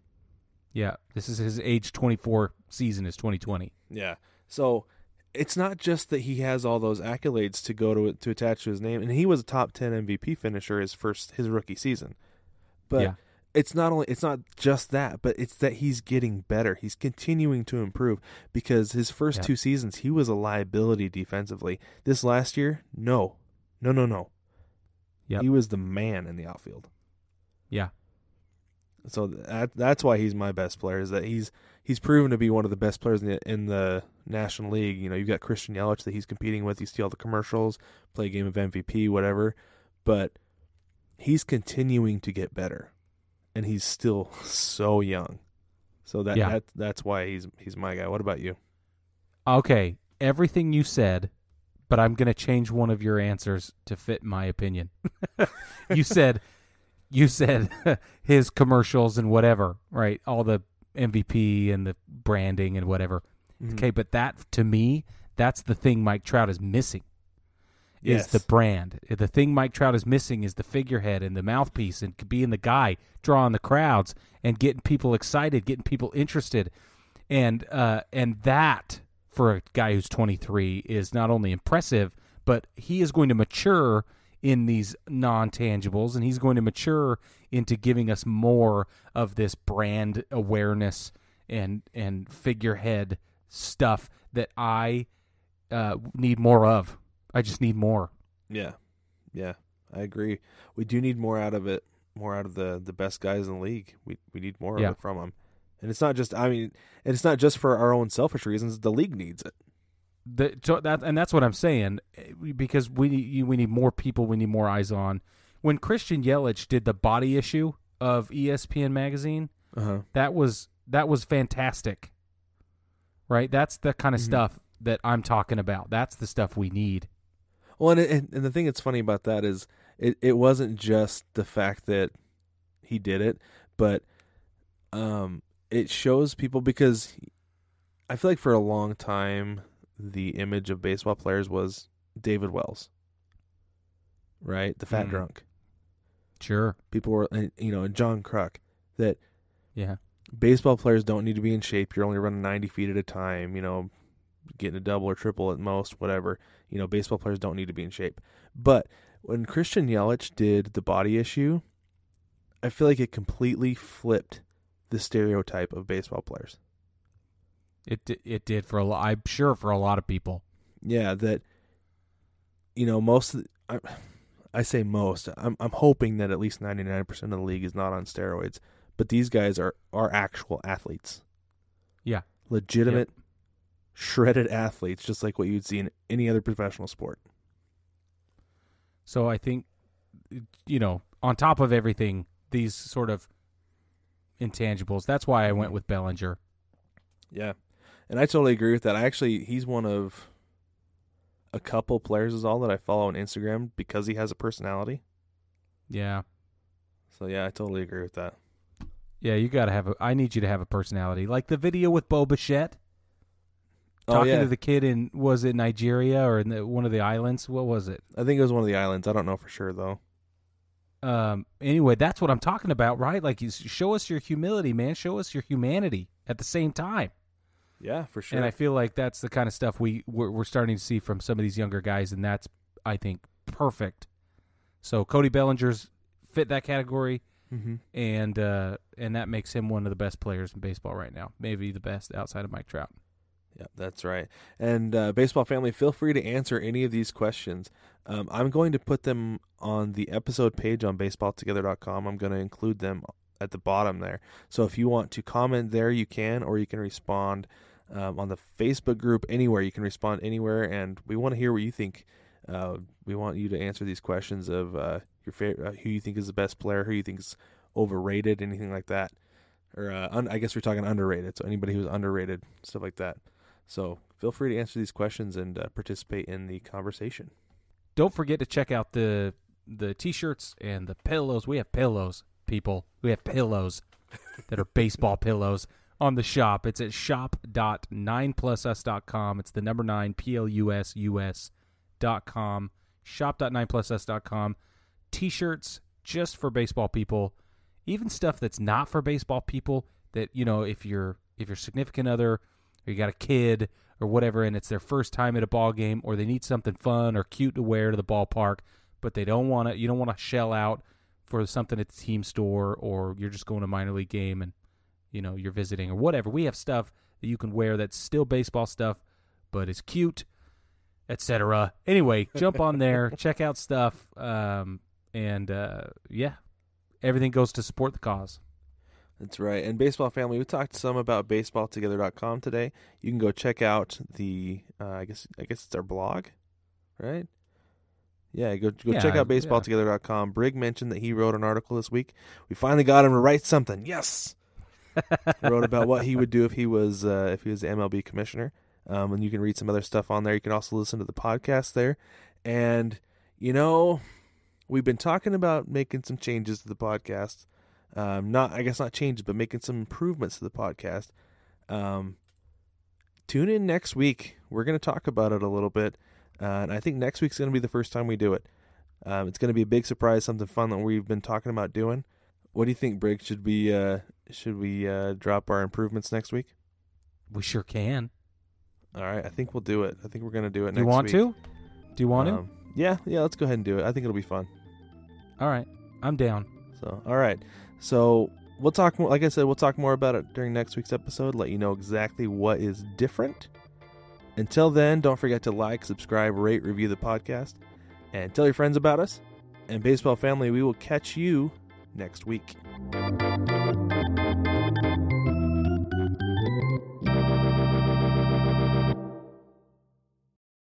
Yeah, this is his age 24 season is 2020. Yeah. So it's not just that he has all those accolades to go to to attach to his name, and he was a top ten MVP finisher his first his rookie season. But Yeah. it's not only it's not just that, but it's that he's getting better. He's continuing to improve because his first Yeah. two seasons he was a liability defensively. This last year, no, no, no, no. Yeah, He was the man in the outfield. Yeah. So that that's why he's my best player. Is that he's he's proven to be one of the best players in the in the National League. You know, you've got Christian Yelich that he's competing with. You see all the commercials, play a game of MVP, whatever. But he's continuing to get better, and he's still so young. So that, Yeah. that that's why he's he's my guy. What about you? Okay, everything you said, but I'm going to change one of your answers to fit my opinion. you said you said his commercials and whatever, right? All the MVP and the branding and whatever. Mhm. Okay, but that to me, that's the thing Mike Trout is missing. Yes. Is the brand. The thing Mike Trout is missing is the figurehead and the mouthpiece and being the guy drawing the crowds and getting people excited, getting people interested. And uh and that for a guy who's 23 is not only impressive, but he is going to mature in these non-tangibles and he's going to mature into giving us more of this brand awareness and and figurehead stuff that I uh, need more of. I just need more. Yeah, yeah, I agree. We do need more out of it, more out of the the best guys in the league. We we need more Yeah. of it from them, and it's not just. I mean, and it's not just for our own selfish reasons. The league needs it. The, so that and that's what I'm saying eh, because we need we need more people. We need more eyes on. When Christian Yelich did the body issue of ESPN magazine, Uh huh. that was that was fantastic. Right, that's the kind of Mhm. stuff that I'm talking about. That's the stuff we need. Well, and, and and the thing that's funny about that is it it wasn't just the fact that he did it, but um, it shows people because I feel like for a long time the image of baseball players was David Wells, right? The fat Mm. drunk. Sure. People were, you know, and John Kruk that Yeah. baseball players don't need to be in shape. You're only running 90 feet at a time, you know, getting a double or triple at most, whatever. You know, baseball players don't need to be in shape. But when Christian Yelich did the body issue, I feel like it completely flipped the stereotype of baseball players. It it did for a lot. I'm sure for a lot of people. Yeah, that you know, most the, I, I say most. I'm I'm hoping that at least 99% of the league is not on steroids, but these guys are are actual athletes. Yeah. Legitimate shredded athletes just like what you'd see in any other professional sport. So I think, you know, on top of everything, these sort of intangibles. That's why I went with Bellinger. Yeah. And I totally agree with that. I actually he's one of a couple players is all that I follow on Instagram because he has a personality. Yeah, So yeah, I totally agree with that. yeah. You got to have a. I need you to have a personality, like the video with Bo Bichette Oh talking yeah. to the kid in was it Nigeria or in the, one of the islands? What was it? I think it was one of the islands. I don't know for sure though. Um. Anyway, that's what I'm talking about, right? Like, you show us your humility, man. Show us your humanity at the same time. Yeah, for sure. And I feel like that's the kind of stuff we we're, we're starting to see from some of these younger guys, and that's I think perfect. So Cody Bellinger's fit that category, mm-hmm. and uh, and that makes him one of the best players in baseball right now, maybe the best outside of Mike Trout. Yeah, that's right. And uh, baseball family, feel free to answer any of these questions. Um, I'm going to put them on the episode page on baseballtogether.com. I'm going to include them at the bottom there. So if you want to comment there, you can, or you can respond um, on the Facebook group anywhere. You can respond anywhere, and we want to hear what you think. Uh, we want you to answer these questions of uh, your favorite, uh, who you think is the best player, who you think is overrated, anything like that. Or uh, un- I guess we're talking underrated. So anybody who's underrated, stuff like that. So feel free to answer these questions and uh, participate in the conversation. Don't forget to check out the the t-shirts and the pillows. We have pillows, people. We have pillows that are baseball pillows on the shop. It's at shop.9plusus.com. It's the number 9 P L U S U S dot com. shop.9plusus.com. T-shirts just for baseball people. Even stuff that's not for baseball people that, you know, if you're if your significant other or you got a kid or whatever and it's their first time at a ball game or they need something fun or cute to wear to the ballpark but they don't want to you don't want to shell out for something at the team store or you're just going to minor league game and you know you're visiting or whatever. We have stuff that you can wear that's still baseball stuff, but it's cute, etc. Anyway, jump on there, check out stuff, um, and uh, yeah, everything goes to support the cause. That's right. And baseball family, we talked some about baseballtogether.com today. You can go check out the uh, I guess I guess it's our blog, right? Yeah, go go Yeah, check out baseballtogether.com. Brig mentioned that he wrote an article this week. We finally got him to write something. Yes. Wrote about what he would do if he was uh, if he was the MLB commissioner. Um, and you can read some other stuff on there. You can also listen to the podcast there. And you know, we've been talking about making some changes to the podcast. Um, not I guess not changes, but making some improvements to the podcast. Um, tune in next week. We're going to talk about it a little bit, uh, and I think next week's going to be the first time we do it. Um, it's going to be a big surprise, something fun that we've been talking about doing. What do you think, Brig? Should we uh, should we uh, drop our improvements next week? We sure can. All right, I think we'll do it. I think we're going to do it Do you want week. to? Do you want Um, yeah, yeah. Let's go ahead and do it. I think it'll be fun. All right, I'm down. So, all right. So, we'll talk more. Like I said, we'll talk more about it during next week's episode. Let you know exactly what is different. Until then, don't forget to like, subscribe, rate, review the podcast, and tell your friends about us. And baseball family, we will catch you next week.